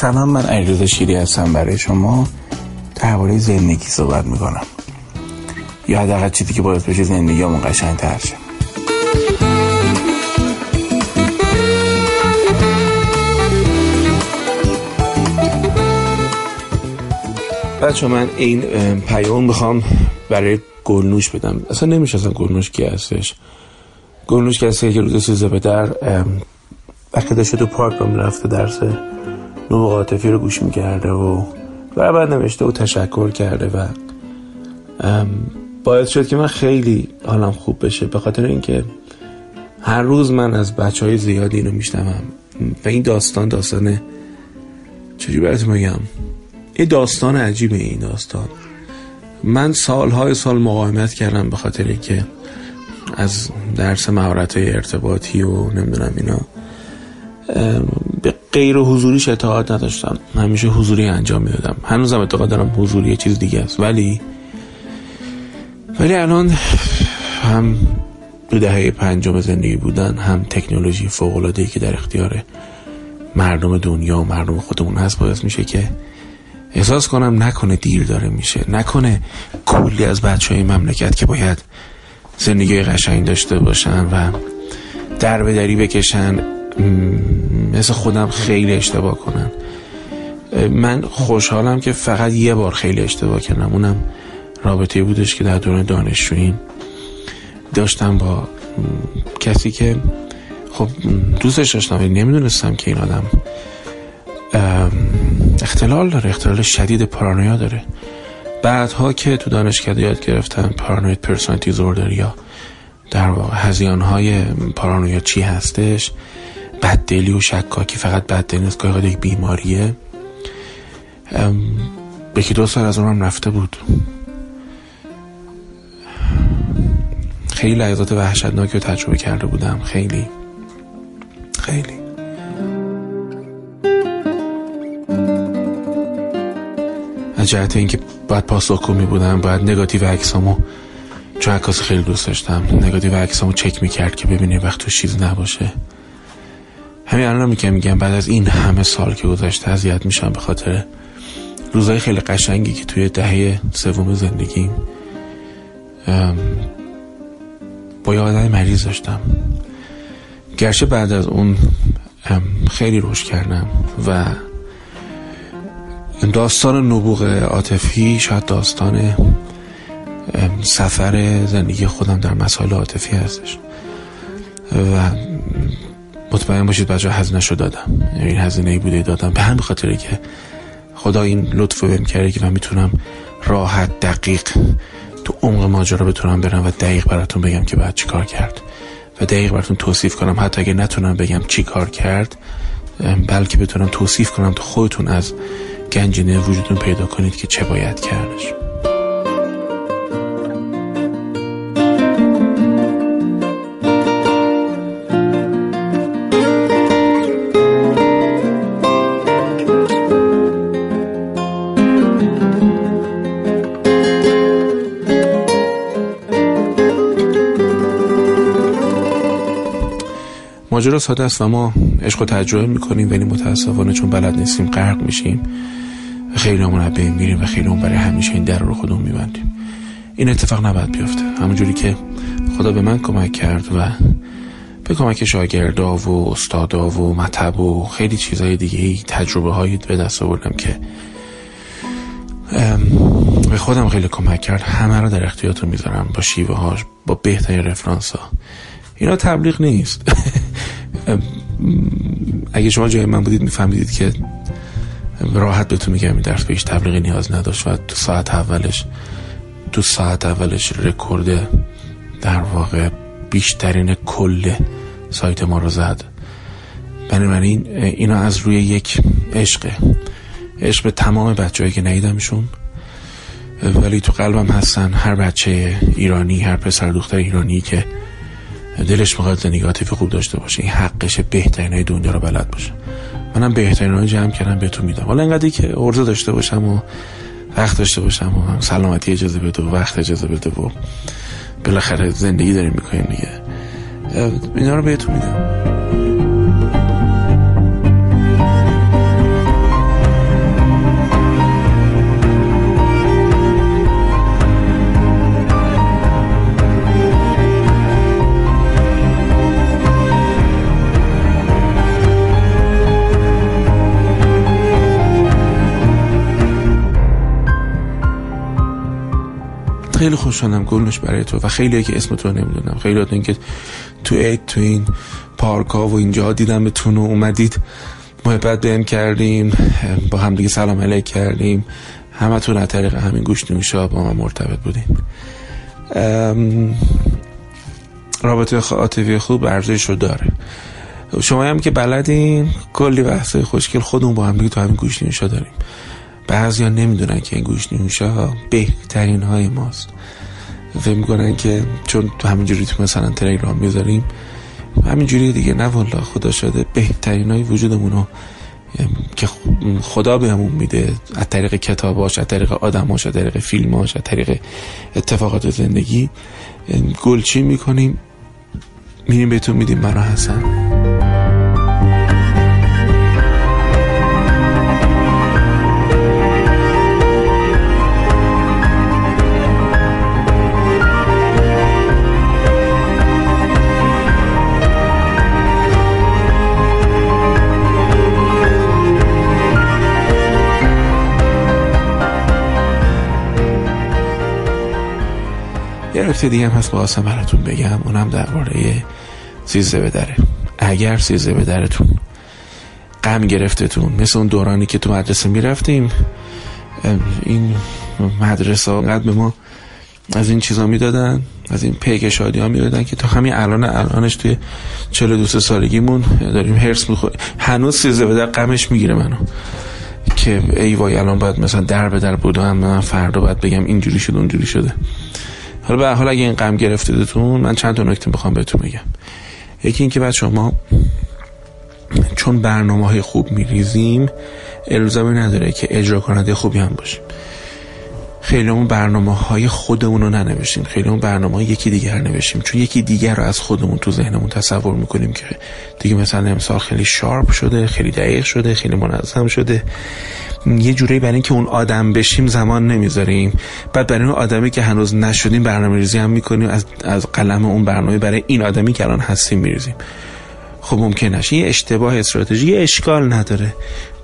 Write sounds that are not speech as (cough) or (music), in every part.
سلام من علیرضا شیری هستم برای شما. درباره زندگی صحبت می‌کنم. یا حداقل چیزی که باید بشه زندگی همون قشنگ تر شه. بچه من این پیام می‌خوام برای گلنوش بدم. اصلا نمیشه اصلا گلنوش کی هستش. گلنوش کسی که روز سیزه به در وقتی داشته تو پارک با رفته درس نوب عاطفی رو گوش می‌کرده و بعد نوشته و تشکر کرده و باعث شد که من خیلی حالم خوب بشه. به خاطر اینکه هر روز من از بچه های زیادی اینو میشنوم. و این داستان داستانه چجوری براتون بگم؟ یه داستان عجیبه این داستان. من سالهای سال مقاومت کردم به خاطر اینکه از درس مهارت ارتباطی و نمی‌دونم اینا. غیر حضوریش اعتقاد نداشتم. همیشه حضوری انجام می‌دادم. هنوزم اعتقاد دارم حضوری چیز دیگه است. ولی ولی الان هم دو دهه پنجم زندگی بودن هم تکنولوژی فوق که در اختیار مردم دنیا و مردم خودمون هست باعث میشه که احساس کنم نکنه دیر داره میشه. نکنه کلی از بچه های مملکت که باید زندگی قشنگ داشته باشن و در دری بکشن. مثل خودم خیلی اشتباه کنن من خوشحالم که فقط یه بار خیلی اشتباه کردم. اونم رابطه بودش که در دوران دانشجویی داشتم با کسی که خب دوستش داشتم نمی‌دونستم که این آدم اختلال داره اختلال شدید پارانویا داره. بعدها که تو دانشکده یاد گرفتم پارانوید پرسونالیتی زوردر یا در واقع هزیان های پارانویا چی هستش بددلی و شکاکی فقط بددلی نیست که یک بیماریه. یکی دو سال از اونم رفته بود. خیلی لحظات وحشتناکی رو تجربه کرده بودم. خیلی. خیلی. از جهت اینکه باید پاسخ می بودم باید نگاتیو عکسامو چون عکاس خیلی دوست داشتم نگاتیو عکسامو چک می‌کرد که ببینه وقت تو نباشه. همین الان میگم میگم بعد از این همه سال که گذشته اذیت میشم به خاطر روزای خیلی قشنگی که توی دهه سوم زندگیم با یه آدم مریض داشتم. گرچه بعد از اون خیلی روش کردم و داستان نبوغ عاطفی شاید داستان سفر زندگی خودم در مسائل عاطفی هستش. و مطمئن باشید بچه هزینه دادم. این هزینه ای بوده دادم. به همین خاطره که خدا این لطف بهم کرده که من می‌تونم راحت دقیق تو عمق ماجرا بتونم برم و دقیق براتون بگم که باید چی کار کرد. و دقیق براتون توصیف کنم. حتی اگه نتونم بگم چی کار کرد بلکه بتونم توصیف کنم تو خودتون از گنجینه وجودتون پیدا کنید که چه باید کردش. ماجرا ساده است و ما عشق و تجربه می‌کنیم ولی متاسفانه چون بلد نیستیم غرق میشیم. خیلی بین میریم و خیلی اون برای همیشه این در رو خودمون میبندیم. این اتفاق نباید بیفته. همونجوری که خدا به من کمک کرد و به کمک شاگردا و استادا و مطب و خیلی چیزهای دیگه تجربه هایی به دست آوردم که به خودم خیلی کمک کرد. همه رو در اختیارتون می‌ذارم. با شیوه هاش با بهترین رفرانس ها اینا تبلیغ نیست. (laughs) اگه شما جای من بودید میفهمیدید که راحت بهتون میگم این درس به هیچ تبلیغی نیاز نداشت و تو ساعت اولش تو ساعت اولش رکورد در واقع بیشترین کل سایت ما رو زد. بنابراین اینا از روی یک عشقه. عشق به تمام بچه که ندیدمشون. ولی تو قلبم هستن هر بچه ایرانی هر پسر دختر ایرانی که دلش می‌خواد عاطفی خوب داشته باشه. این حقش بهترین های دنیا رو بلد باشه. منم بهترین های جمع کردم بهتون میدم. حالا انقدری که ارزه داشته باشم و وقت داشته باشم و سلامتی اجازه بده و وقت اجازه بده و بالاخره زندگی داریم می‌کنیم دیگه. اینا رو بهتون میدم. خیلی خوشحالم گلنش برای تو و خیلی که اسم تو نمی‌دونم. خیلی این که تو اید تو این پارک ها و اینجا دیدمتون و اومدید. محبت بهم کردیم با هم دیگه سلام علیک کردیم. همه تو طریق همین گوش نوشا با ما مرتبط بودیم رابطه عاطفی خوب ارزش رو داره. شما هم که بلدین کلی بحثای خوشگل خودمون با هم تو همین گوش نوشا داریم. بعضیا نمی‌دونن که این گوش نوشا بهترین های ماست. فکر می‌کنن که چون تو همینجوری تو مثلا تلگرام می‌ذاریم همینجوری دیگه نه والا خدا شده بهترین های وجودمون که خدا بهمون میده. از طریق کتاباش از طریق آدماش از طریق فیلماش از طریق اتفاقات زندگی گلچین می‌کنیم؟ میریم بهتون میدیم مرا حسن. نکته دیگه هم هست خواستم براتون بگم. اونم درباره سیزده به اگر سیزده به غم گرفتتون مثل اون دورانی که تو مدرسه می‌رفتیم این مدرسه قد به ما از این چیزا می‌دادن از این پیک شادی ها می‌دادن که تا همین الان الانش توی چلو دوست سالگیمون داریم هرس می‌خوریم. هنوز سیزده به در غمش می‌گیره منو. که ای وای الان باید مثلا در به در بودم من فردا باید بگم اینجوری شده اونجوری شده. حالا به حال اگه این غم گرفتیدتون من چند تا نکته می‌خوام بهتون بگم. یکی اینکه بعد شما چون برنامه های خوب میریزیم الزامی نداره که اجرا کننده خوبی هم باشیم. خیلی اون برنامه های خودمون رو ننوشتیم. خیلی اون برنامه های یکی دیگر نوشتیم. چون یکی دیگر رو از خودمون تو ذهنمون تصور می‌کنیم که دیگه مثلا امسال خیلی شارپ شده خیلی دقیق شده خیلی منظم شده. یه جوری برای اینکه اون آدم بشیم زمان نمی‌ذاریم. بعد برای اون آدمی که هنوز نشدیم برنامه ریزی هم می‌کنیم از, از قلم اون برنامه برای این آدمی که الان هستیم میریزیم. خب ممکن نشه. یه اشتباه استراتژی یه اشکال نداره.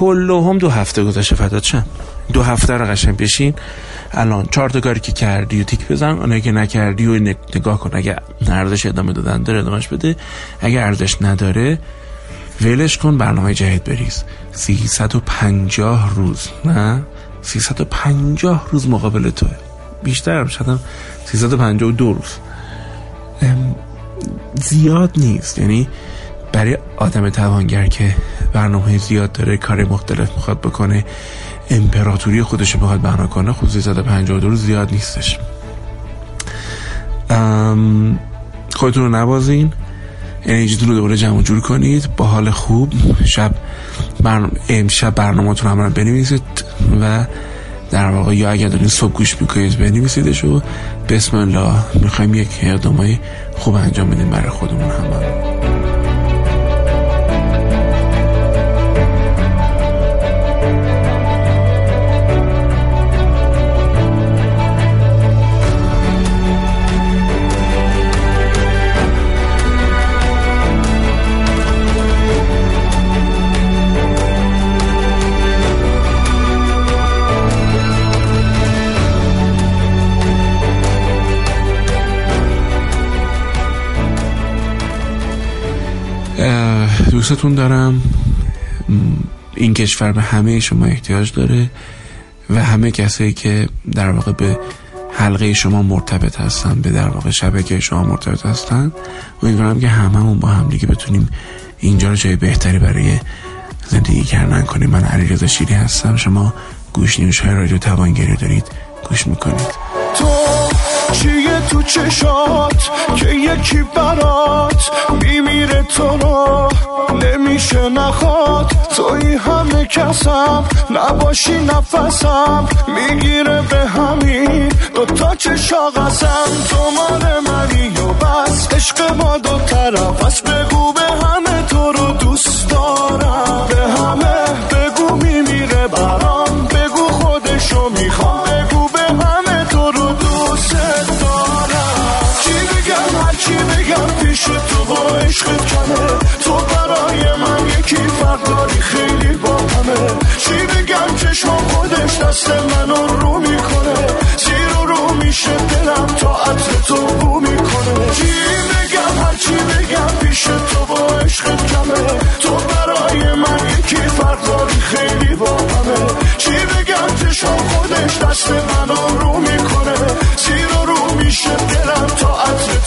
هم دو هفته گذشته فدات شم. دو هفته رو قشنگ بشین. الان چهار تا کاری که کردی و تیک بزن. اونایی که نکردی و نگاه کن. اگه ارزش ادامه دادن داره ادامهش بده. اگه ارزش نداره ولش کن برنامه جدید بریز. 350 روز. نه 350 روز مقابل توه. بیشتر هم شدم 352 روز. زیاد نیست. یعنی برای آدم توانگر که برنامه زیاد داره کار مختلف می‌خواد بکنه امپراتوری خودش رو بخواد بنا کنه خود 352 روز زیاد نیستش. خودتون رو نبازین انرژیتون رو دوباره جمع جور کنید. با حال خوب. شب برنامه امشب برنامه‌تون هم رو بنویسید و در واقع یا اگر دارین صبح گوش می‌کنید بنویسیدش و بسم الله. می‌خوایم یک اقدامای خوب انجام بدیم برای خودمون هم دوستتون دارم. این کشور به همه شما احتیاج داره و همه کسایی که در واقع به حلقه شما مرتبط هستن به در واقع شبکه شما مرتبط هستن. امیدوارم که هممون با هم دیگه بتونیم اینجا رو جای بهتری برای زندگی کردن کنیم. من علیرضا شیری هستم. شما گوش نیوش های رادیو توانگری دارید گوش می‌کنید. چیه تو چشات؟ که یکی برات میمیره تو رو. نمیشه نخواد. توی همه کسم نباشی نفسم. می‌گیره به همین دوتا چشا قسم تو مال منی و بس. عشق ما دو طرف از بگو به همه چی بگم چشم خودش دست منو رو می‌کنه. زیر و رو میشه تو بو می‌کنه. چی بگم؟ هرچی بگم پیش تو با عشقت کمه. تو برای من یکی فرق داری خیلی واهمه چی بگم؟ چشم خودش دست منو رو می‌کنه. زیر رو میشه دلم تا عطر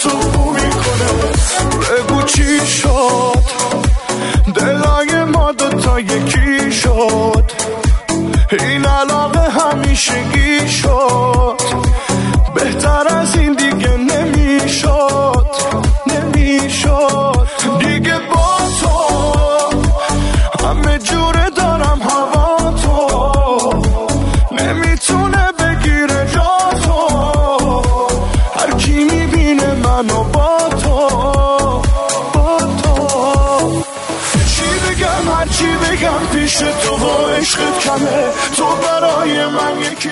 عشقت کمه؟ تو برای من یکی